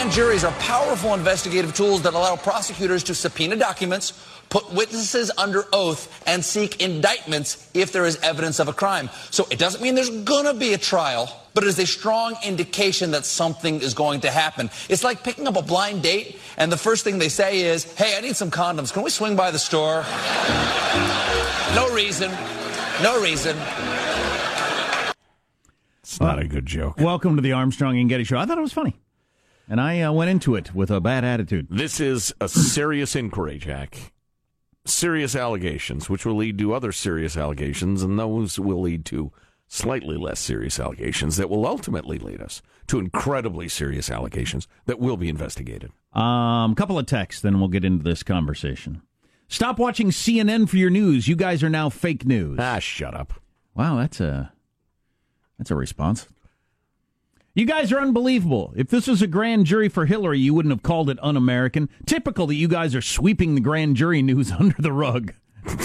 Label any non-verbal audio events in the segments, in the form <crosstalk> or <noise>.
Grand juries are powerful investigative tools that allow prosecutors to subpoena documents, put witnesses under oath, and seek indictments if there is evidence of a crime. So it doesn't mean there's gonna be a trial, but it is a strong indication that something is going to happen. It's like picking up a blind date, and the first thing they say is, hey, I need some condoms. Can we swing by the store? no reason. No reason. It's not a good joke. Welcome to the Armstrong and Getty Show. I thought it was funny. And I uh, went into it with a bad attitude. This is a serious inquiry, Jack. Serious allegations, which will lead to other serious allegations, and those will lead to slightly less serious allegations that will ultimately lead us to incredibly serious allegations that will be investigated. A um, couple of texts, then we'll get into this conversation. Stop watching CNN for your news. You guys are now fake news. Ah, shut up. Wow, that's a that's a response. You guys are unbelievable. If this was a grand jury for Hillary, you wouldn't have called it un American. Typical that you guys are sweeping the grand jury news <laughs> under the rug.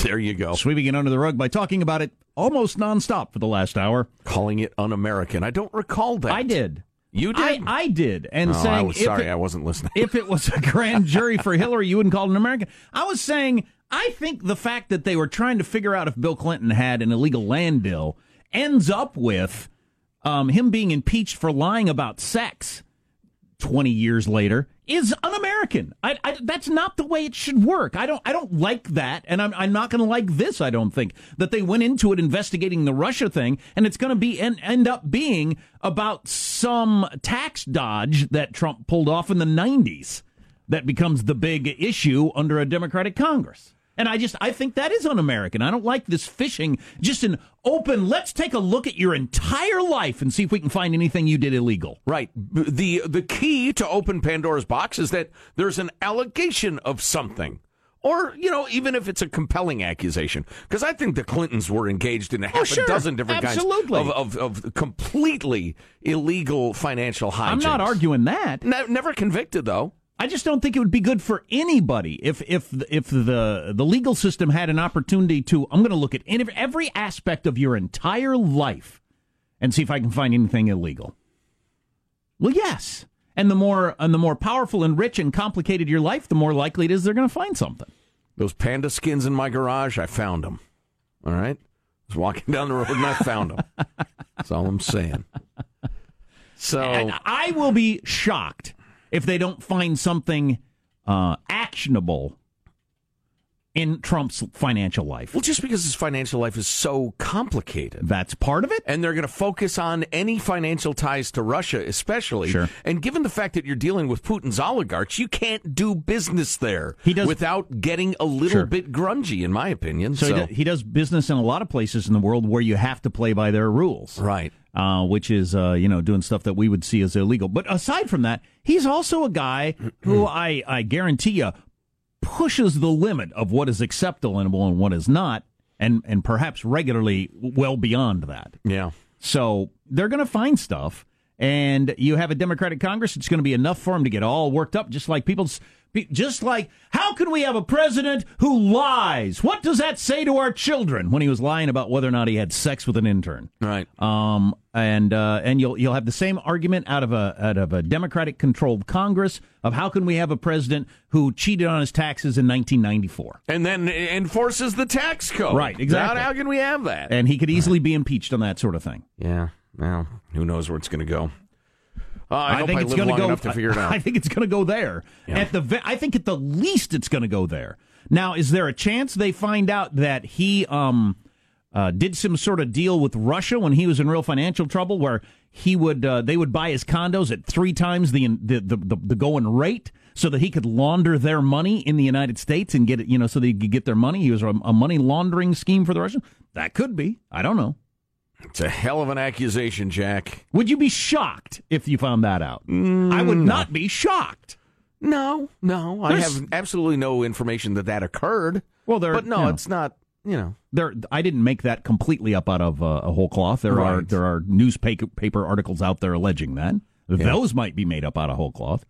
There you go. Sweeping it under the rug by talking about it almost nonstop for the last hour. Calling it un American. I don't recall that. I did. You did? I did. And Oh, saying I was sorry, it- I wasn't listening. if it was a grand jury for Hillary, you wouldn't call it an American. I was saying, I think the fact that they were trying to figure out if Bill Clinton had an illegal land deal ends up with um, him being impeached for lying about sex 20 years later is un-American. I, I, that's not the way it should work. I don't, I don't like that. And I'm, I'm not going to like this. I don't think that they went into it investigating the Russia thing and it's going to be, and end up being about some tax dodge that Trump pulled off in the nineties that becomes the big issue under a Democratic Congress. And I just, I think that is un-American. I don't like this fishing, just an open, let's take a look at your entire life and see if we can find anything you did illegal. Right. The the key to open Pandora's box is that there's an allegation of something. Or, you know, even if it's a compelling accusation. Because I think the Clintons were engaged in a half Oh, sure. a dozen different Absolutely. kinds of, of, of completely illegal financial hijinks. I'm not arguing that. Ne- never convicted, though. I just don't think it would be good for anybody if if if the the legal system had an opportunity to. I'm going to look at every aspect of your entire life and see if I can find anything illegal. Well, yes, and the more and the more powerful and rich and complicated your life, the more likely it is they're going to find something. Those panda skins in my garage, I found them. All right? I was walking down the road and I found them. That's all I'm saying. <laughs> So, And I will be shocked if they don't find something uh, actionable in Trump's financial life. well, just because his financial life is so complicated. That's part of it. and they're going to focus on any financial ties to Russia, especially. Sure. And given the fact that you're dealing with Putin's oligarchs, you can't do business there He does- without getting a little Sure. bit grungy, in my opinion. So, So, He, do- he does business in a lot of places in the world where you have to play by their rules, right. Uh, which is uh, you know doing stuff that we would see as illegal. But aside from that, he's also a guy who <clears throat> I, I guarantee you pushes the limit of what is acceptable and what is not, and and perhaps regularly well beyond that. Yeah. So they're going to find stuff. And you have a Democratic Congress, it's going to be enough for them to get all worked up, just like people's. Just like, how can we have a president who lies? What does that say to our children? When he was lying about whether or not he had sex with an intern, Right. um, and uh, and you'll you'll have the same argument out of a out of a Democratic controlled Congress of how can we have a president who cheated on his taxes in 1994, and then enforces the tax code. Right, exactly. How, how can we have that? and he could easily be impeached on that sort of thing. yeah. Well, who knows where it's going to go. Uh, I, hope think I it's going long go. to figure it <laughs> out. I think it's going to go there. Yeah. At the, I think at the least it's going to go there. Now, is there a chance they find out that he um uh, did some sort of deal with Russia when he was in real financial trouble, where he would uh, they would buy his condos at three times the the, the the the going rate, so that he could launder their money in the United States and get it, you know, so they could get their money. He was a, a money laundering scheme for the Russians. That could be. I don't know. It's a hell of an accusation, Jack. Would you be shocked if you found that out? I would not be shocked. No, no, I There's- have absolutely no information that that occurred. Well, there, but no, you know. it's not. You know, there I didn't make that completely up out of uh, a whole cloth. There are there are newspaper paper articles out there alleging that those might be made up out of whole cloth.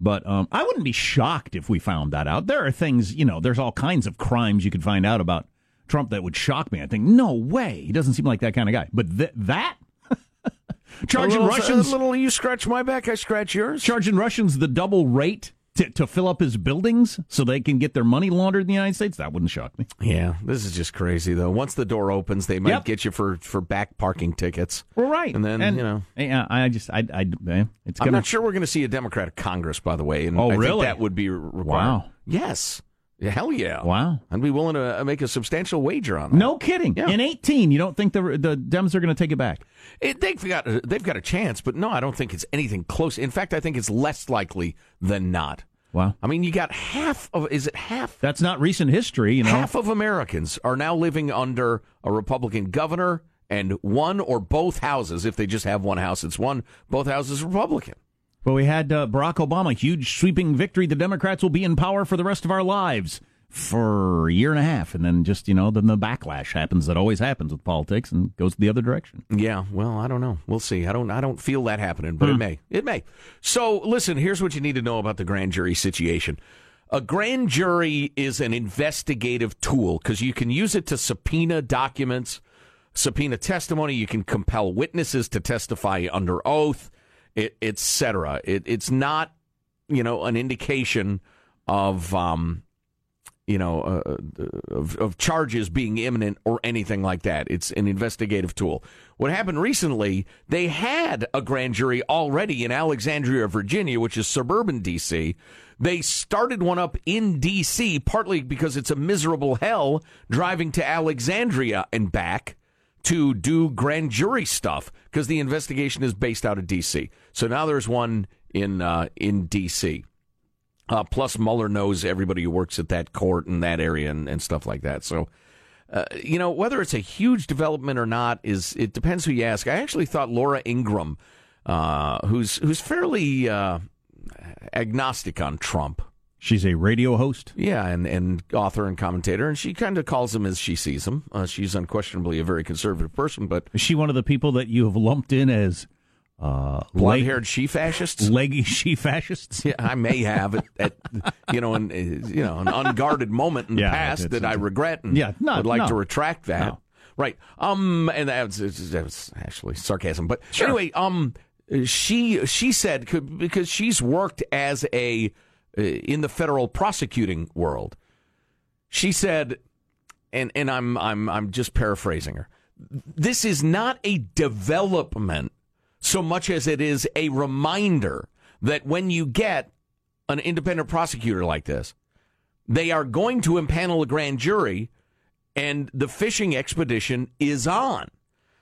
But um, I wouldn't be shocked if we found that out. There are things, you know, there's all kinds of crimes you could find out about Trump that would shock me. I think, no way, he doesn't seem like that kind of guy. But th- that <laughs> charging little, Russians, A little, you scratch my back, I scratch yours. charging Russians the double rate to, to fill up his buildings so they can get their money laundered in the United States, that wouldn't shock me. Yeah, this is just crazy though. Once the door opens, they might Yep. get you for for back parking tickets. Well, right, And then, you know. yeah, I just, I, I, it's I'm not sure we're going to see a Democratic Congress, by the way. And Oh, I think really? that would be required. Wow. Yes. Hell yeah. Wow. I'd be willing to uh, make a substantial wager on that. No kidding. Yeah. In 18, you don't think the the Dems are going to take it back? It, they've got uh, they've got a chance, but no, I don't think it's anything close. In fact, I think it's less likely than not. Wow. I mean, you got half of is it half That's not recent history, you know. half of Americans are now living under a Republican governor and one or both houses. If they just have one house, it's one. Both houses Republican. But we had uh, Barack Obama, huge sweeping victory. The Democrats will be in power for the rest of our lives for a year and a half, and then just you know, then the backlash happens that always happens with politics and goes the other direction. Yeah, well, I don't know. We'll see. I don't. I don't feel that happening, but it may. It may. So, listen. Here's what you need to know about the grand jury situation. A grand jury is an investigative tool because you can use it to subpoena documents, subpoena testimony. You can compel witnesses to testify under oath, etc. It, it's not, you know, an indication of. Um, you know, uh, of, of charges being imminent or anything like that. It's an investigative tool. What happened recently, they had a grand jury already in Alexandria, Virginia, which is suburban D.C. They started one up in D.C., partly because it's a miserable hell driving to Alexandria and back to do grand jury stuff because the investigation is based out of D.C. So now there's one in uh, in D.C. Uh, plus, Mueller knows everybody who works at that court and that area and, and stuff like that. So, uh, you know, whether it's a huge development or not is it depends who you ask. I actually thought Laura Ingraham, uh, who's who's fairly uh, agnostic on Trump, She's a radio host. yeah, and, and author and commentator, and she kind of calls him as she sees him. Uh, she's unquestionably a very conservative person, but Is she one of the people that you have lumped in as uh, blonde-haired she fascists. leggy <laughs> she fascists? Yeah, I may have at, at you know, an, you know, an unguarded moment in the Yeah, past that I regret and Yeah, no, would like no. to retract that. No. Right. Um, and that was, that was actually sarcasm. But anyway, um, she she said because she's worked as a Uh, in the federal prosecuting world. She said, and and I'm I'm I'm just paraphrasing her. This is not a development so much as it is a reminder that when you get an independent prosecutor like this, they are going to impanel a grand jury and the fishing expedition is on.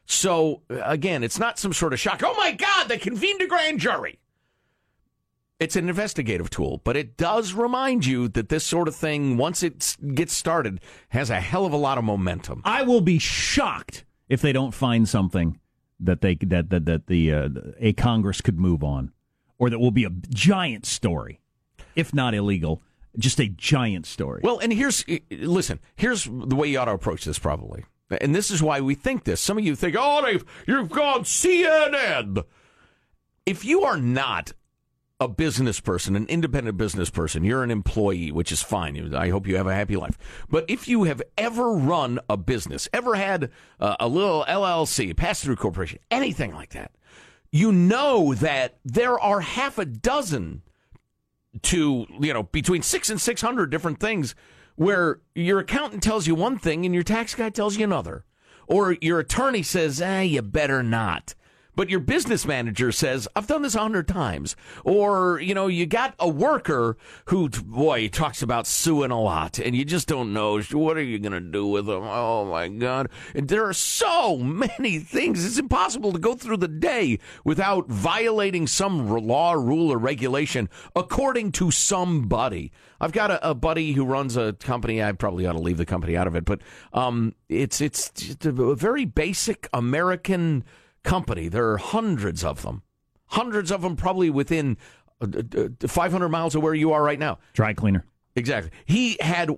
So, uh, again, it's not some sort of shock. Oh my God, they convened a grand jury. It's an investigative tool, but it does remind you that this sort of thing, once it gets started, has a hell of a lot of momentum. I will be shocked if they don't find something that they that that that the uh, a Congress could move on, or that will be a giant story, if not illegal, just a giant story. Well, and here's listen. Here's the way you ought to approach this, probably, and this is why we think this. Some of you think, "Oh, they've, you've gone CNN." if you are not a business person, an independent business person, you're an employee, which is fine. I hope you have a happy life. But if you have ever run a business, ever had uh, a little LLC, pass through corporation, anything like that, you know that there are half a dozen to, you know, between six and 600 different things where your accountant tells you one thing and your tax guy tells you another. Or your attorney says, eh, you better not but your business manager says, I've done this a hundred times. Or, you know, you got a worker who, boy, talks about suing a lot and you just don't know what are you going to do with them. Oh my God. And there are so many things. It's impossible to go through the day without violating some law, rule, or regulation according to somebody. I've got a, a, buddy who runs a company. I probably ought to leave the company out of it, but um, it's it's a very basic American company. There are hundreds of them, hundreds of them probably within uh, uh, 500 miles of where you are right now. Dry cleaner. Exactly. He had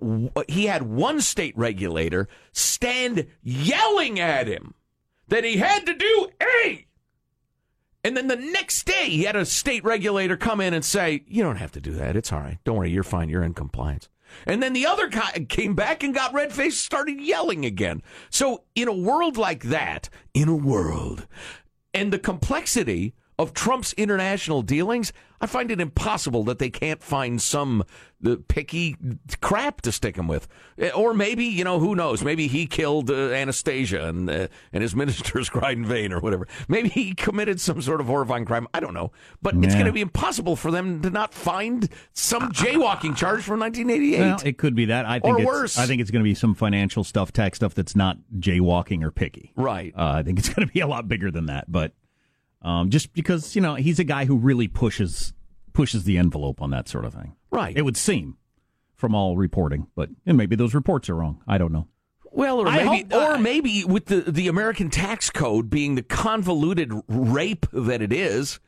he had one state regulator stand yelling at him that he had to do A. And then the next day, he had a state regulator come in and say, "You don't have to do that. It's all right. Don't worry. You're fine. You're in compliance." And then the other guy came back and got red faced, started yelling again. So, in a world like that, in a world, and the complexity of Trump's international dealings, I find it impossible that they can't find some the picky crap to stick him with. Eh, or maybe, you know, who knows? Maybe he killed uh, Anastasia and uh, and his <laughs> ministers cried in vain or whatever. Maybe he committed some sort of horrifying crime. I don't know. But yeah. it's going to be impossible for them to not find some jaywalking charge from 1988. Well, it could be that. I think or it's, worse. I think it's going to be some financial stuff, tax stuff that's not jaywalking or picky. Right. Uh, I think it's going to be a lot bigger than that. But um, just because, you know, he's a guy who really pushes pushes the envelope on that sort of thing. Right. It would seem from all reporting, but and maybe those reports are wrong. I don't know. Well, or maybe, hope, or maybe with the, the American tax code being the convoluted rape that it is,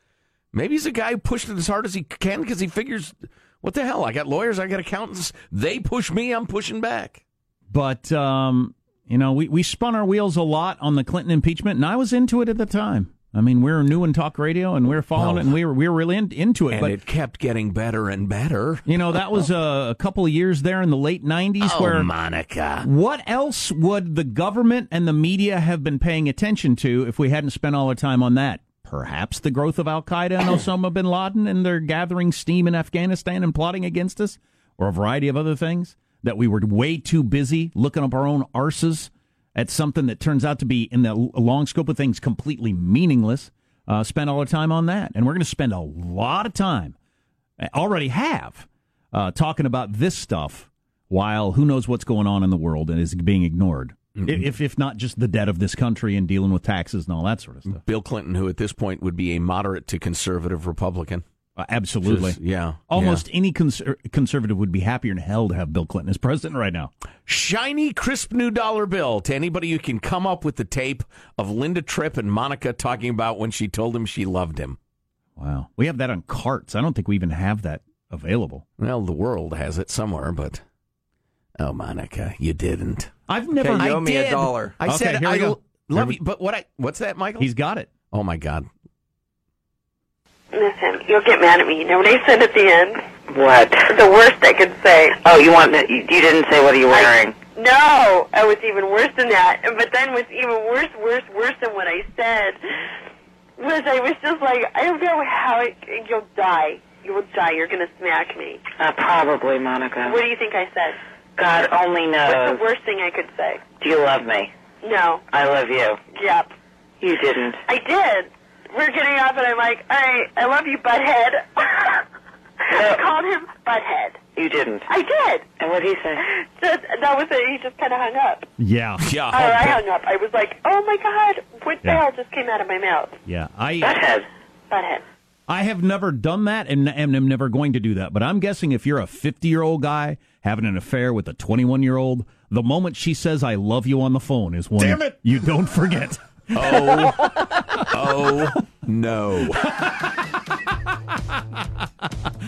maybe he's a guy who pushed it as hard as he can because he figures, what the hell? I got lawyers, I got accountants. They push me, I'm pushing back. But um, you know, we we spun our wheels a lot on the Clinton impeachment, and I was into it at the time. I mean, we're new in talk radio, and we're following well, it, and we were we were really in, into it. And but it kept getting better and better. You know, that was a, a couple of years there in the late '90s. Oh, where Monica, what else would the government and the media have been paying attention to if we hadn't spent all our time on that? Perhaps the growth of Al Qaeda and <coughs> Osama bin Laden and their gathering steam in Afghanistan and plotting against us, or a variety of other things that we were way too busy looking up our own arses at something that turns out to be, in the long scope of things, completely meaningless, uh, spend all our time on that. And we're going to spend a lot of time, already have, uh, talking about this stuff while who knows what's going on in the world and is being ignored. Mm-hmm. If, if not just the debt of this country and dealing with taxes and all that sort of stuff. Bill Clinton, who at this point would be a moderate to conservative Republican. Uh, absolutely. Just, yeah. Almost yeah. any conser- conservative would be happier in hell to have Bill Clinton as president right now. Shiny, crisp new dollar bill to anybody who can come up with the tape of Linda Tripp and Monica talking about when she told him she loved him. Wow. We have that on carts. I don't think we even have that available. Well, the world has it somewhere, but. Oh, Monica, you didn't. I've never. Okay, you owe I me did. a dollar. I okay, said here we I go. love you, but what I what's that, Michael? He's got it. Oh my God. Listen, you'll get mad at me. You know what I said at the end? What? The worst I could say. Oh, you want? You, you didn't say what are you wearing? I, no, I was even worse than that. But then what's even worse, worse, worse than what I said was I was just like, I don't know how it, you'll die. You will die. You're going to smack me. Uh, probably, Monica. What do you think I said? God only knows. What's the worst thing I could say? Do you love me? No. I love you. Yep. You didn't. I did. We're getting up, and I'm like, all right, I love you, butthead. <laughs> I called him butthead. You didn't. I did. And what did he say? Just, that was it. He just kind of hung up. Yeah. Yeah. Or I hung up. I was like, oh my god, what the Yeah. hell just came out of my mouth? Yeah. I Butthead. Butthead. I have never done that and, and am never going to do that. But I'm guessing if you're a 50 year old guy having an affair with a 21 year old, the moment she says "I love you" on the phone is one Damn it. you don't forget. <laughs> Oh. <laughs> oh no.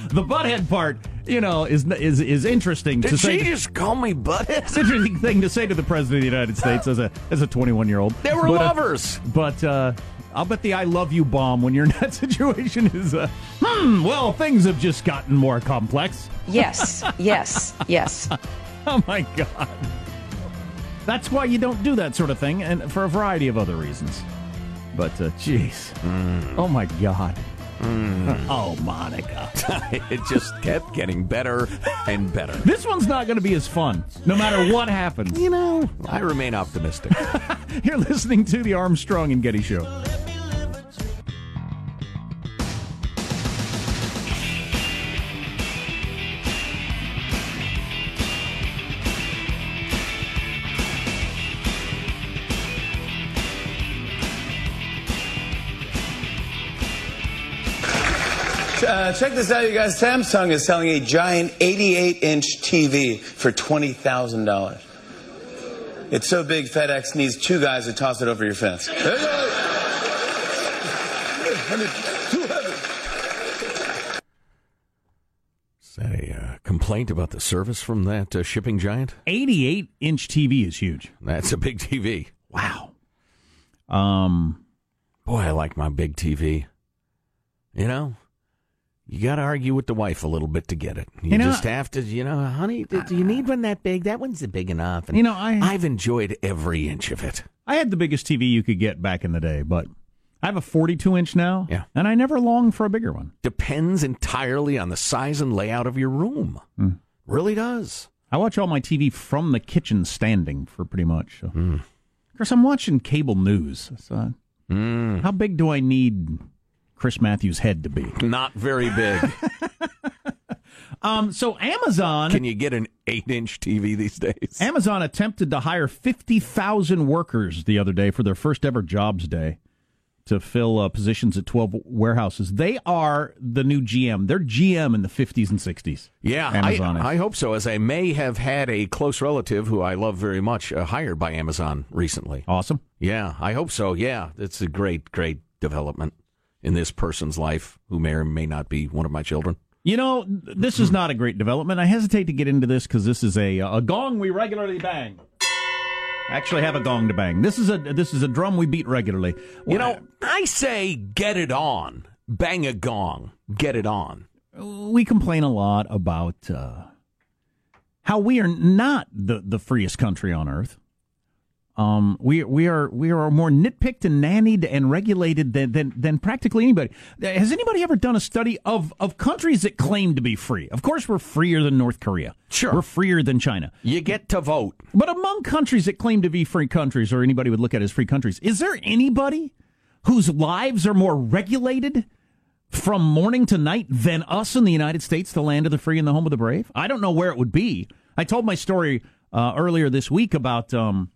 the butthead part, you know, is is is interesting Did to she say. just call me butthead? It's an interesting thing to say to the president of the United States as a as a 21 year old. They were but, uh, lovers. but uh, I'll bet the "I love you" bomb when you're in that <laughs> situation is, uh, hmm. Well, things have just gotten more complex. Yes, yes, yes. <laughs> Oh my god. That's why you don't do that sort of thing, and for a variety of other reasons. But, uh, jeez. Oh my god. <laughs> Oh, Monica. <laughs> it just kept getting better and better. This one's not going to be as fun, no matter what happens. You know, I remain optimistic. <laughs> You're listening to the Armstrong and Getty Show. Uh, check this out, you guys. Samsung is selling a giant 88 inch TV for $20,000. It's so big, FedEx needs two guys to toss it over your fence. Is that a uh, complaint about the service from that uh, shipping giant? 88 inch TV is huge. That's a big TV. Wow. Um, Boy, I like my big TV. You know, you got to argue with the wife a little bit to get it. You, You know- just have to, you know, honey, do, do you need one that big? That one's big enough. And You know, I- I've enjoyed every inch of it. I had the biggest TV you could get back in the day, but I have a 42 inch now. Yeah. And I never longed for a bigger one. Depends entirely on the size and layout of your room. Hmm. Really does. I watch all my TV from the kitchen standing for pretty much. So. Of course, I'm watching cable news. So How big do I need Chris Matthews' head to be? Not very big. <laughs> Um, so Amazon. Can you get an eight inch TV these days? Amazon attempted to hire 50,000 workers the other day for their first ever jobs day to fill uh, positions at 12 warehouses. They are the new GM. They're GM in the 50s and 60s. Yeah, Amazon. I, I hope so, as I may have had a close relative who I love very much uh, hired by Amazon recently. Awesome. Yeah, I hope so. Yeah, it's a great, great development in this person's life who may or may not be one of my children. You know, this is not a great development. I hesitate to get into this because this is a a gong we regularly bang. I actually have a gong to bang. This is a this is a drum we beat regularly. You know, I say get it on. Bang a gong. Get it on. we complain a lot about uh, how we are not the, the freest country on earth. Um, we we are we are more nitpicked and nannied and regulated than, than than practically anybody. Has anybody ever done a study of of countries that claim to be free? Of course, we're freer than North Korea. Sure. we're freer than China. You get to vote. But among countries that claim to be free countries, or anybody would look at as free countries, is there anybody whose lives are more regulated from morning to night than us in the United States, the land of the free and the home of the brave? I don't know where it would be. I told my story uh, earlier this week about um,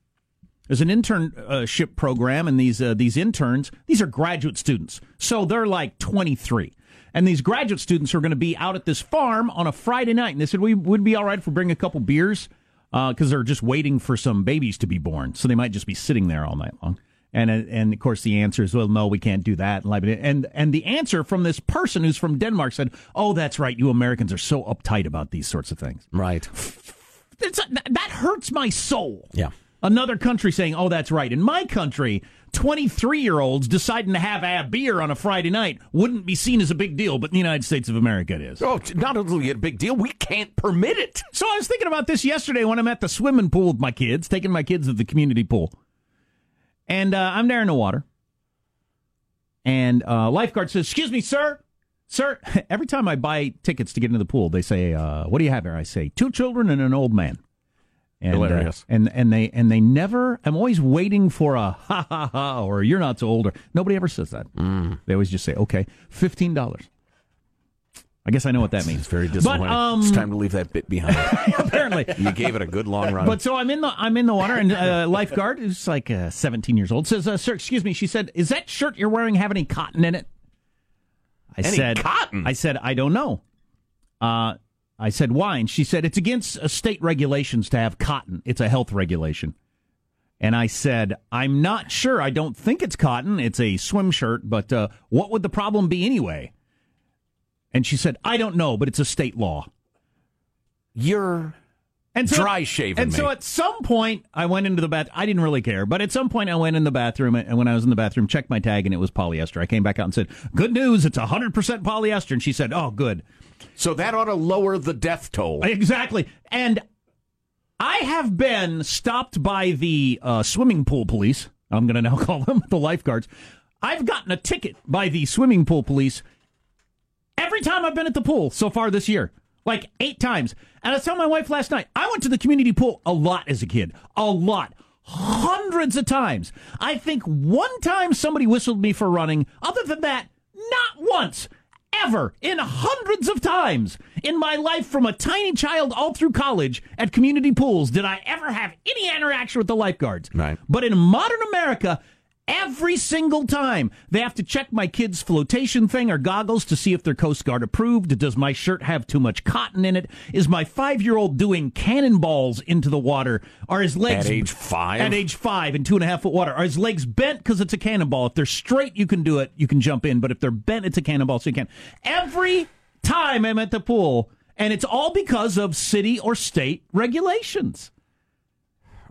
there's an internship program, and these uh, these interns these are graduate students, so they're like 23. And these graduate students are going to be out at this farm on a Friday night, and they said we would be all right if we bring a couple beers because they're just waiting for some babies to be born, so they might just be sitting there all night long. And uh, and of course the answer is well no we can't do that and and the answer from this person who's from Denmark said oh that's right you Americans are so uptight about these sorts of things Right. that hurts my soul Yeah. Another country saying oh that's right in my country 23 year olds deciding to have a beer on a Friday night wouldn't be seen as a big deal but in the United States of America it is Oh, not only a big deal, we can't permit it. so I was thinking about this yesterday when I'm at the swimming pool with my kids, taking my kids to the community pool. And uh, I'm there in the water. And uh, lifeguard says, Excuse me, sir. Sir, <laughs> every time I buy tickets to get into the pool, they say, uh, What do you have here? I say, Two children and an old man. And, uh, and and they and they never. I'm always waiting for a ha ha ha or you're not so old or nobody ever says that. They always just say okay, fifteen dollars. I guess I know what that means. It's very disappointing. But um, it's time to leave that bit behind. <laughs> apparently, you gave it a good long run. but so I'm in the I'm in the water, and uh, lifeguard who's like uh, 17 years old says, uh, "Sir, excuse me." She said, "Is that shirt you're wearing have any cotton in it?" I Any said, cotton? I said, "I don't know." I said, "Why?" And she said, "It's against uh, state regulations to have cotton. It's a health regulation." And I said, "I'm not sure. I don't think it's cotton. It's a swim shirt. But uh, what would the problem be anyway?" And she said, "I don't know, but it's a state law." You're And Dry shaving And so at some point, I went into the bath. I didn't really care, but at some point, I went in the bathroom, and when I was in the bathroom, checked my tag, and it was polyester. I came back out and said, "Good news, it's hundred percent polyester." And she said, "Oh, good." So that ought to lower the death toll. Exactly. And I have been stopped by the uh, swimming pool police. I'm going to now <laughs> call them the lifeguards. I've gotten a ticket by the swimming pool police every time I've been at the pool so far this year. Like eight times. And I was my wife last night, I went to the community pool a lot as a kid. A lot. Hundreds of times. I think one time somebody whistled me for running. Other than that, not once ever in hundreds of times in my life from a tiny child all through college at community pools did I ever have any interaction with the lifeguards. Right. But in modern America, every single time they have to check my kid's flotation thing or goggles to see if they're Coast Guard approved. Does my shirt have too much cotton in it? Is my five year old doing cannonballs into the water? Are his legs At age five? At age five in two and a half foot water. Are his legs bent because it's a cannonball? If they're straight, you can do it. You can jump in. But if they're bent, it's a cannonball, so you can't. Every time I'm at the pool, and it's all because of city or state regulations.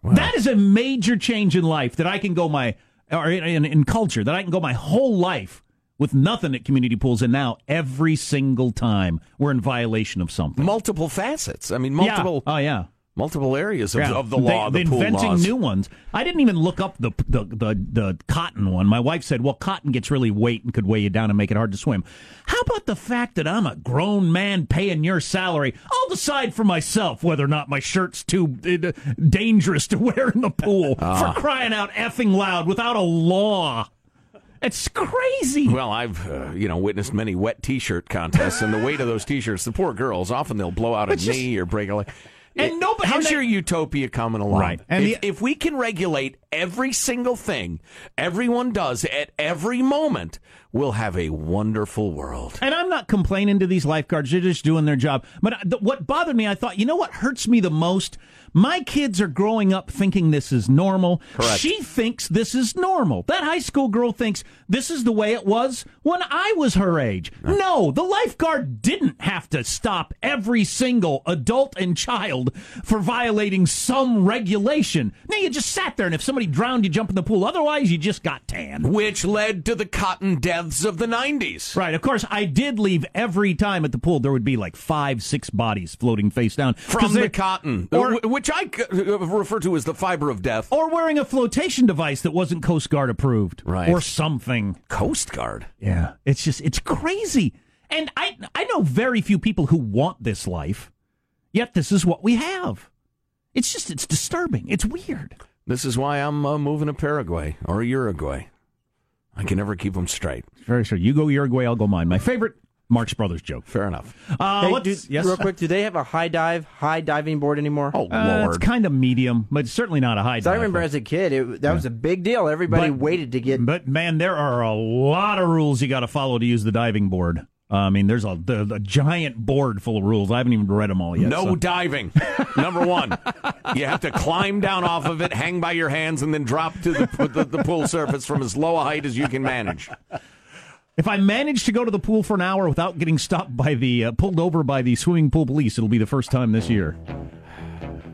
That is a major change in life that I can go my or in, in, culture that I can go my whole life with nothing at community pools, and now every single time we're in violation of something. multiple facets. I mean, multiple Yeah. Oh yeah. Multiple areas of, Yeah. of the law, They, the pool inventing laws. new ones. I didn't even look up the, the the the cotton one. My wife said, "Well, cotton gets really weight and could weigh you down and make it hard to swim." How about the fact that I'm a grown man paying your salary? I'll decide for myself whether or not my shirt's too uh, dangerous to <laughs> wear in the pool. Ah. For crying out effing loud without a law. It's crazy. Well, I've uh, you know witnessed many wet T-shirt contests, and the weight of those T-shirts, the poor girls, often they'll blow out a It's just- knee or break a leg. And nobody- how's and they- your utopia coming along? Right. And if, the- if we can regulate every single thing everyone does at every moment, we'll have a wonderful world. And I'm not complaining to these lifeguards; they're just doing their job. But uh, I- th- what bothered me, I thought, you know what hurts me the most? My kids are growing up thinking this is normal. Correct. She thinks this is normal. That high school girl thinks this is the way it was when I was her age. No, the lifeguard didn't have to stop every single adult and child for violating some regulation. Now you just sat there, and if somebody drowned, you jump in the pool. Otherwise, you just got tan. Which led to the cotton deaths of the 90s. Right. Of course, I did leave every time at the pool. There would be like five, six bodies floating face down. From the cotton, or- wh- which I uh, refer to as the fiber of death. or wearing a flotation device that wasn't Coast Guard approved, Right. Or something. Coast Guard. Yeah. It's just it's crazy. And I I know very few people who want this life, yet this is what we have. It's just it's disturbing. It's weird. This is why I'm uh, moving to Paraguay or Uruguay. I can never keep them straight. Very sure. You go Uruguay, I'll go mine. My favorite Marx Brothers joke. Fair enough. Uh, Hey, let's- dude, yes. real quick, do they have a high dive, high diving board anymore? Oh, Uh, it's kind of medium, but certainly not a high dive. I dive. remember as a kid, it, that was a big deal. Everybody But- waited to get. But man, there are a lot of rules you got to follow to use the diving board. Uh, I mean, there's a, the, the giant board full of rules. I haven't even read them all yet. No so- diving. Number one, you have to climb down off of it, hang by your hands, and then drop to the, the, the pool surface from as low a height as you can manage. If I manage to go to the pool for an hour without getting stopped by the uh, pulled over by the swimming pool police, it'll be the first time this year.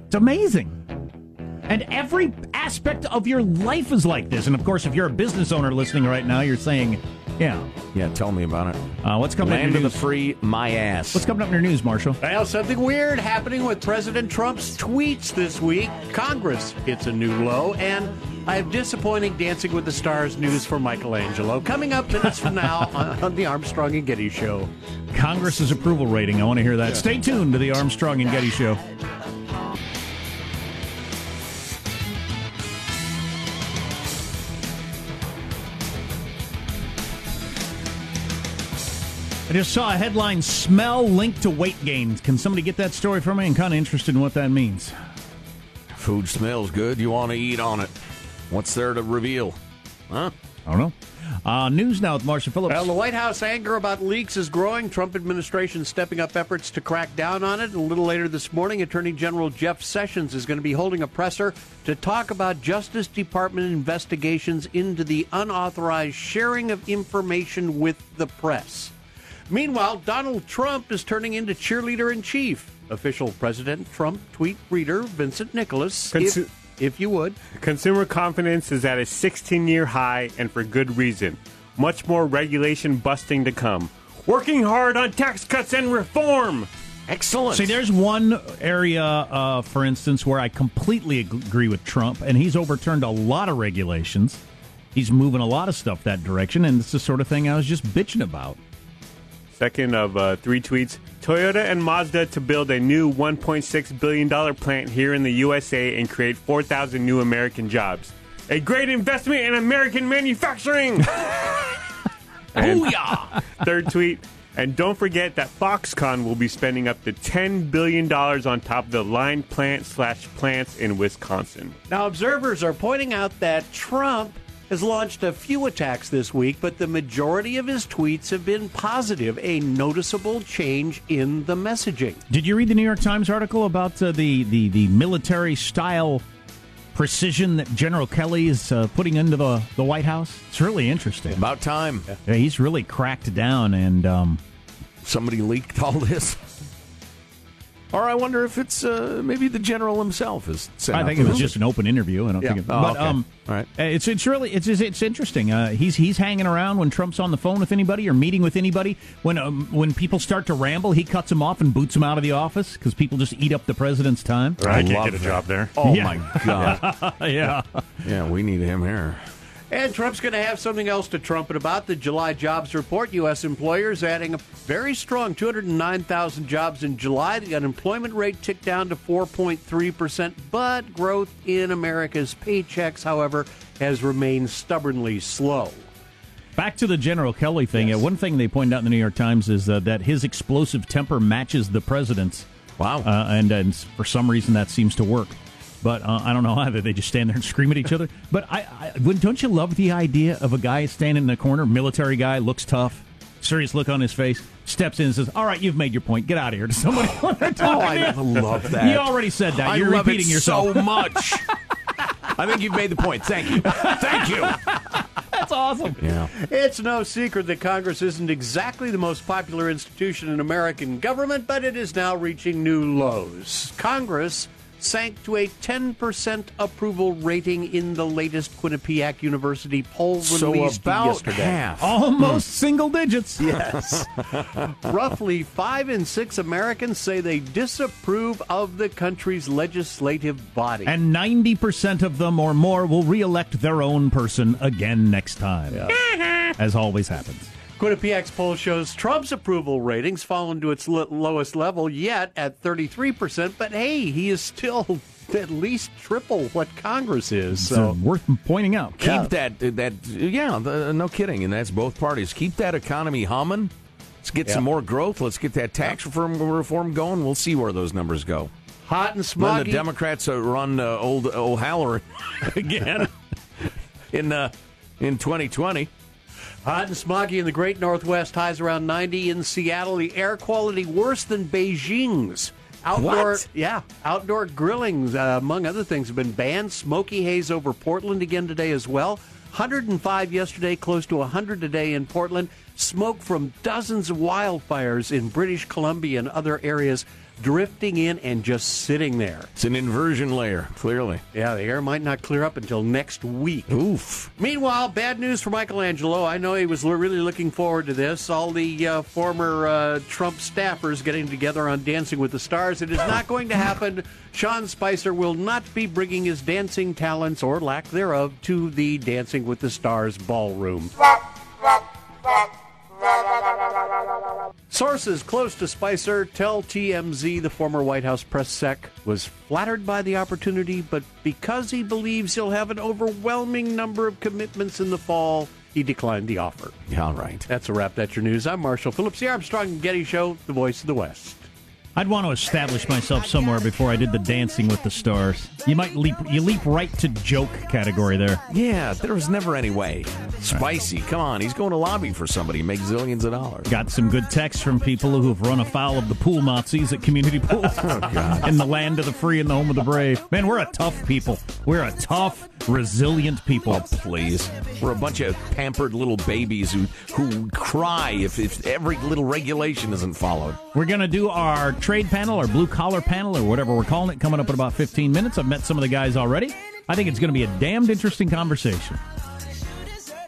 It's amazing. And every aspect of your life is like this. And of course, if you're a business owner listening right now, you're saying, "Yeah, Yeah, tell me about it. uh, what's coming up in your of the free, my ass. What's coming up in your news, Marshall?" Well, something weird happening with President Trump's tweets this week. Congress hits a new low, and I have disappointing Dancing with the Stars news for Michelangelo coming up minutes from now <laughs> on, on the Armstrong and Getty Show. Congress's approval rating. I want to hear that. Stay tuned to the Armstrong and Getty Show. I just saw a headline smell linked to weight gain. Can somebody get that story for me? I'm kind of interested in what that means. Food smells good. You want to eat on it. What's there to reveal? Huh? I don't know. Uh, news now with Marshall Phillips. Well, the White House anger about leaks is growing. Trump administration stepping up efforts to crack down on it. A little later this morning, Attorney General Jeff Sessions is going to be holding a presser to talk about Justice Department investigations into the unauthorized sharing of information with the press. Meanwhile, Donald Trump is turning into cheerleader in chief. Official President Trump tweet reader Vincent Nicholas, Consu- if, if you would. Consumer confidence is at a 16 year high and for good reason. Much more regulation busting to come. Working hard on tax cuts and reform. Excellent. See, there's one area, uh, for instance, where I completely agree with Trump, and he's overturned a lot of regulations. He's moving a lot of stuff that direction, and it's the sort of thing I was just bitching about. Second of uh, three tweets Toyota and Mazda to build a new $1.6 billion plant here in the USA and create 4,000 new American jobs. A great investment in American manufacturing! <laughs> Oh, yeah. Third tweet. And don't forget that Foxconn will be spending up to $10 billion on top of the line plant slash plants in Wisconsin. Now, observers are pointing out that Trump has launched a few attacks this week, but the majority of his tweets have been positive, a noticeable change in the messaging. Did you read the New York Times article about uh, the, the, the military style precision that General Kelly is uh, putting into the, the White House? It's really interesting. About time. Yeah, he's really cracked down, and um, Somebody leaked all this. Or I wonder if it's uh, maybe the general himself is. sent I think it was just an open interview. I don't Yeah. think, it, Oh, but okay. um, All right. it's it's really it's it's, it's interesting. Uh, he's he's hanging around when Trump's on the phone with anybody or meeting with anybody. When um, when people start to ramble, he cuts them off and boots them out of the office because people just eat up the president's time. I can't get a that. job there. Oh Yeah. my god! <laughs> yeah. yeah, we need him here. And Trump's going to have something else to trumpet about. The July jobs report, U.S. employers adding a very strong 209,000 jobs in July. The unemployment rate ticked down to 4.3%, but growth in America's paychecks, however, has remained stubbornly slow. Back to the General Kelly thing. Uh, one thing they pointed out in the New York Times is uh, that his explosive temper matches the president's. Wow. Uh, and, and for some reason that seems to work. But uh, I don't know either. They just stand there and scream at each other. But I, I wouldn't- don't you love the idea of a guy standing in the corner, military guy, looks tough, serious look on his face, steps in and says, "All right, you've made your point. Get out of here." To <laughs> somebody. Oh, I love that. You already said that. I You're love repeating it yourself. so much. I think you've made the point. Thank you. Thank you. That's awesome. Yeah. It's no secret that Congress isn't exactly the most popular institution in American government, but it is now reaching new lows. Congress sank to a 10% approval rating in the latest Quinnipiac University poll So released about yesterday. half. Almost single digits. <laughs> Yes. <laughs> Roughly five in six Americans say they disapprove of the country's legislative body. And 90% of them or more will reelect their own person again next time. As always happens. Quinnipiac's poll shows Trump's approval ratings fallen to its lo- lowest level yet at 33%, but hey, he is still <laughs> at least triple what Congress is. So So worth pointing out. Keep that that yeah, the, no kidding, and that's both parties. Keep that economy humming. Let's get some more growth. Let's get that tax reform reform going. We'll see where those numbers go. hot and Then smoggy. the Democrats uh, run uh, old O'Halloran <laughs> again <laughs> in uh, in 2020. Hot and smoggy in the great Northwest, highs around 90 in Seattle. The air quality worse than Beijing's. Outdoor, What? yeah, outdoor grillings, uh, among other things, have been banned. Smoky haze over Portland again today as well. 105 yesterday, close to 100 today in Portland. Smoke from dozens of wildfires in British Columbia and other areas drifting in and just sitting there. It's an inversion layer, clearly. Yeah, the air might not clear up until next week. Oof. Meanwhile, bad news for Michelangelo. I know he was l- really looking forward to this. All the uh, former uh, Trump staffers getting together on Dancing with the Stars. It is not going to happen. Sean Spicer will not be bringing his dancing talents or lack thereof to the Dancing with the Stars ballroom. Sources close to Spicer tell TMZ the former White House press sec was flattered by the opportunity, but because he believes he'll have an overwhelming number of commitments in the fall, he declined the offer. Yeah, all right. That's a wrap. That's your news. I'm Marshall Phillips, the Armstrong and Getty Show, the voice of the West. I'd want to establish myself somewhere before I did the dancing with the stars. You might leap you leap right to joke category there. Yeah, there was never any way. Spicy, come on. He's going to lobby for somebody, make zillions of dollars. Got some good texts from people who have run afoul of the pool Nazis at community pools <laughs> oh, in the land of the free and the home of the brave. Man, we're a tough people. We're a tough, resilient people. Oh, please. We're a bunch of pampered little babies who, who cry if, if every little regulation isn't followed. We're going to do our trade panel, our blue collar panel, or whatever we're calling it, coming up in about 15 minutes. I've met some of the guys already. I think it's going to be a damned interesting conversation.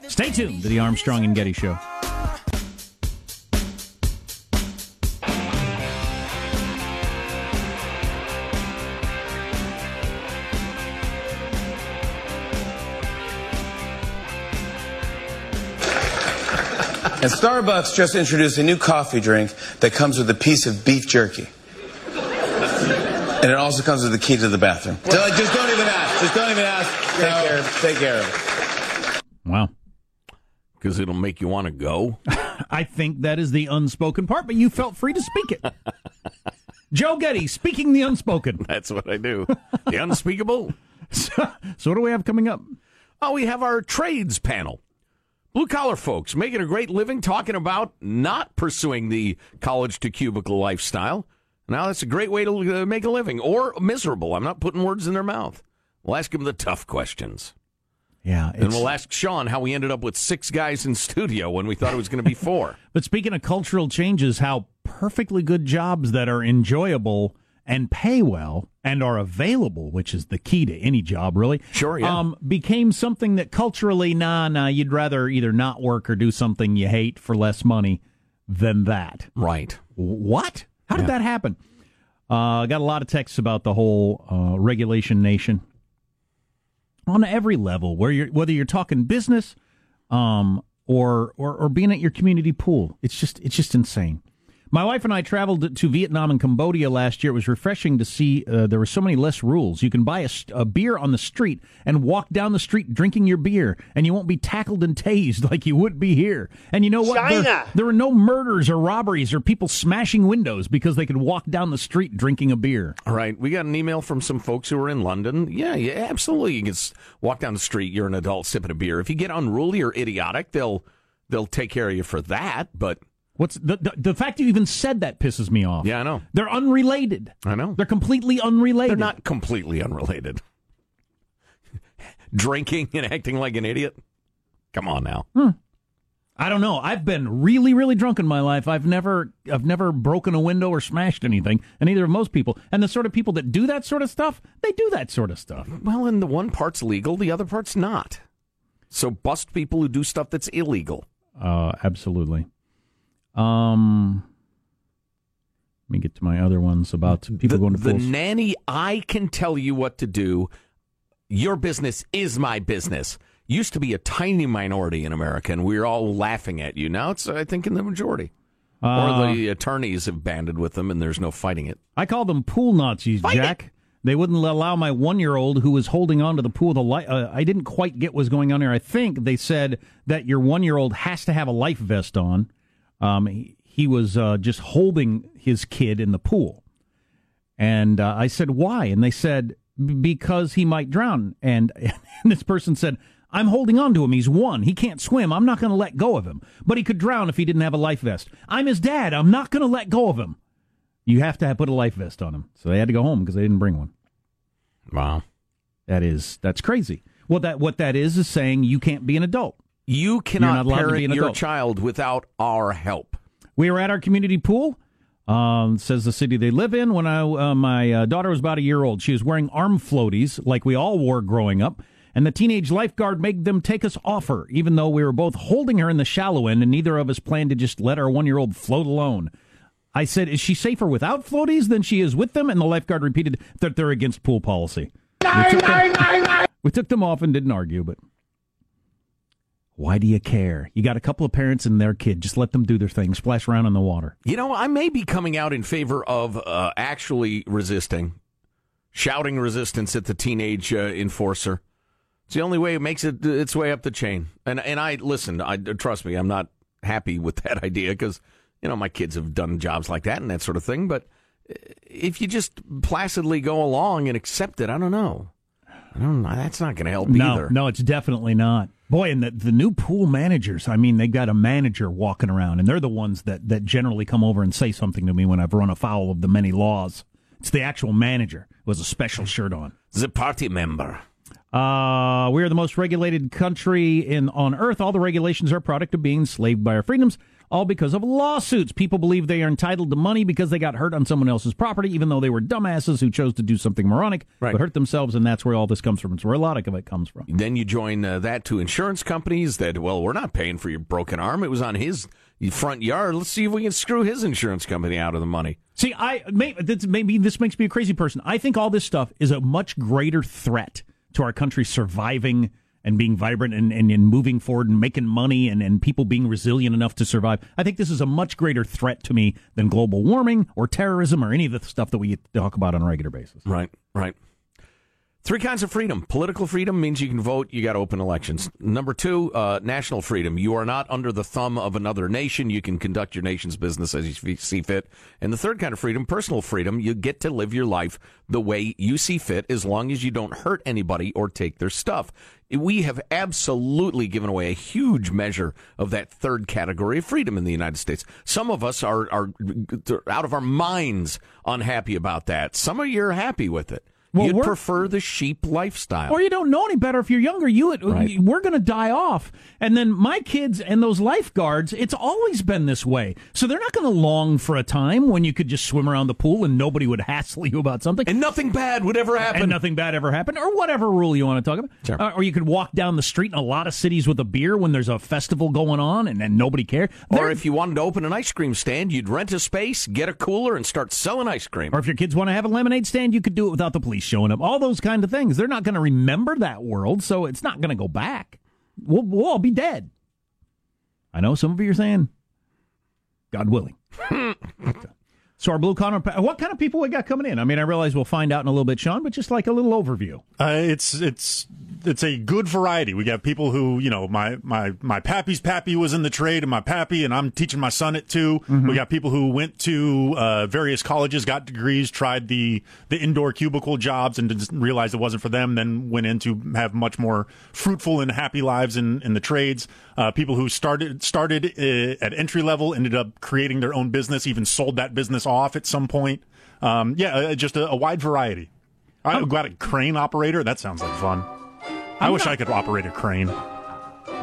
Stay tuned to the Armstrong and Getty Show. And Starbucks just introduced a new coffee drink that comes with a piece of beef jerky. And it also comes with the key to the bathroom. So, like, just don't even ask. Just don't even ask. Take care. Take care of it. Wow. Because it'll make you want to go. <laughs> I think that is the unspoken part, but you felt free to speak it. <laughs> Joe Getty, speaking the unspoken. <laughs> That's what I do. The unspeakable. So, so what do we have coming up? Oh, we have our trades panel. Blue collar folks making a great living talking about not pursuing the college to cubicle lifestyle. Now, that's a great way to uh, make a living or miserable. I'm not putting words in their mouth. We'll ask them the tough questions. Yeah. And we'll ask Sean how we ended up with six guys in studio when we thought it was going to be four. <laughs> But speaking of cultural changes, how perfectly good jobs that are enjoyable and pay well and are available, which is the key to any job, really. Sure, yeah. Um, became something that culturally, nah, nah, you'd rather either not work or do something you hate for less money than that. Right. What? How did Yeah. that happen? Uh, I got a lot of texts about the whole uh, regulation nation on every level, where you're whether you're talking business, um, or, or or being at your community pool. It's just it's just insane. My wife and I traveled to Vietnam and Cambodia last year. It was refreshing to see uh, there were so many less rules. You can buy a, a beer on the street and walk down the street drinking your beer, and you won't be tackled and tased <laughs> like you would be here. And you know what? There- China! there were no murders or robberies or people smashing windows because they could walk down the street drinking a beer. All right. We got an email from some folks who were in London. Yeah, yeah, absolutely. You can walk down the street. You're an adult sipping a beer. If you get unruly or idiotic, they'll they'll take care of you for that. But What's the the, the fact you even said that pisses me off. yeah, I know. They're unrelated. I know. They're completely unrelated. They're not completely unrelated. <laughs> Drinking and acting like an idiot. Come on now. Hmm. I don't know. I've been really, really drunk in my life. I've never, I've never broken a window or smashed anything, and neither have most people. And the sort of people that do that sort of stuff, they do that sort of stuff. Well, and the one part's legal, the other part's not. So bust people who do stuff that's illegal. Uh, absolutely. Um, let me get to my other ones about people the, going to the pools. nanny, I can tell you what to do. Your business is my business. Used to be a tiny minority in America, and we were all laughing at you. Now it's, I think, in the majority. Uh, or the attorneys have banded with them, and there's no fighting it. I call them pool Nazis, Jack. They wouldn't allow my one-year-old who was holding on to the pool. The li- uh, I didn't quite get what's going on here. I think they said that your one-year-old has to have a life vest on. Um, he, he was uh, just holding his kid in the pool, and uh, I said, "Why?" And they said, "Because he might drown." And, <laughs> and this person said. I'm holding on to him. He's one. He can't swim. I'm not going to let go of him. But he could drown if he didn't have a life vest. I'm his dad. I'm not going to let go of him. You have to have, put a life vest on him. So they had to go home because they didn't bring one. Wow. That is that's crazy. Well, that what that is is saying you can't be an adult. You cannot allowed parent your adult. child without our help. We were at our community pool. Um, says the city they live in. When I uh, my uh, daughter was about a year old, she was wearing arm floaties like we all wore growing up, and the teenage lifeguard made them take us off her, even though we were both holding her in the shallow end, and neither of us planned to just let our one year old float alone. I said, "Is she safer without floaties than she is with them?" And the lifeguard repeated that they're against pool policy. We took, them, <laughs> we took them off and didn't argue, but why do you care? You got a couple of parents and their kid. Just let them do their thing. Splash around in the water. You know, I may be coming out in favor of uh, actually resisting, shouting resistance at the teenage uh, enforcer. It's the only way it makes it its way up the chain. And and I listen. I trust me. I'm not happy with that <laughs> idea because you know my kids have done jobs like that and that sort of thing. But uh, if you just placidly go along and accept it, I don't know. I don't. know. That's not going to help No, either. no, it's definitely not. Boy, and the, the new pool managers, I mean, they've got a manager walking around, and they're the ones that, that generally come over and say something to me when I've run afoul of the many laws. It's the actual manager with a special shirt on. The party member. Uh, we are the most regulated country in on earth. All the regulations are a product of being enslaved by our freedoms, all because of lawsuits. People believe they are entitled to money because they got hurt on someone else's property, even though they were dumbasses who chose to do something moronic, Right. but hurt themselves, and that's where all this comes from. It's where a lot of it comes from. Then you join uh, that to insurance companies that, well, we're not paying for your broken arm. It was on his front yard. Let's see if we can screw his insurance company out of the money. See, I may, this, maybe this makes me a crazy person. I think all this stuff is a much greater threat to our country surviving and being vibrant and, and, and moving forward and making money and, and people being resilient enough to survive. I think this is a much greater threat to me than global warming or terrorism or any of the stuff that we talk about on a regular basis. Right, right. Three kinds of freedom. Political freedom means you can vote, you got open elections. Number two, uh, national freedom. You are not under the thumb of another nation. You can conduct your nation's business as you see fit. And the third kind of freedom, personal freedom. You get to live your life the way you see fit as long as you don't hurt anybody or take their stuff. We have absolutely given away a huge measure of that third category of freedom in the United States. Some of us are, are out of our minds unhappy about that. Some of you are happy with it. Well, You'd prefer the sheep lifestyle. Or you don't know any better if you're younger. You, Right. we're going to die off, and then my kids and those lifeguards. It's always been this way, so they're not going to long for a time when you could just swim around the pool and nobody would <laughs> hassle you about something, and nothing bad would ever happen. and nothing bad ever happened, or whatever rule you want to talk about. Sure. Uh, or you could walk down the street in a lot of cities with a beer when there's a festival going on, and, and nobody cares. or if you wanted to open an ice cream stand, you'd rent a space, get a cooler, and start selling ice cream. Or if your kids want to have a lemonade stand, you could do it without the police showing up. All those kind of things. They're not going to remember that world, so it's not going to go back. We'll, we'll all be dead. I know some of you are saying, God willing. <laughs> so our blue collar, what kind of people we got coming in? I mean, I realize we'll find out in a little bit, Sean, but just like a little overview. Uh, it's it's it's a good variety. We got people who you know my my my pappy's pappy was in the trade, and my pappy, and I'm teaching my son it too. We got people who went to uh, various colleges, got degrees, tried the the indoor cubicle jobs, and realized it wasn't for them. Then went in to have much more fruitful and happy lives in in the trades. Uh, people who started started uh, at entry level ended up creating their own business, even sold that business off at some point. Um, yeah, uh, just a, a wide variety. I got a crane operator. That sounds like fun. I I'm wish not- I could operate a crane.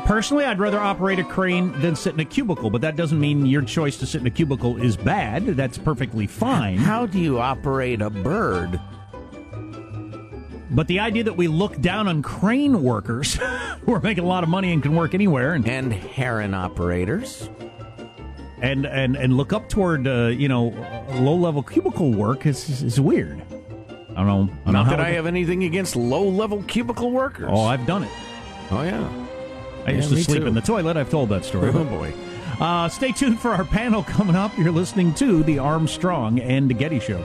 Personally, I'd rather operate a crane than sit in a cubicle, but that doesn't mean your choice to sit in a cubicle is bad. That's perfectly fine. How do you operate a bird? But the idea that we look down on crane workers <laughs> who are making a lot of money and can work anywhere and, And heron operators. and, and, and look up toward, uh, you know, low level cubicle work is, is, is weird. I don't know. I don't know Not how that I have anything against low-level cubicle workers. Oh, I've done it. Oh, yeah. I used Yeah, to sleep too. in the toilet. I've told that story. Oh, boy. Uh, stay tuned for our <laughs> panel coming up. You're listening to the Armstrong and Getty Show.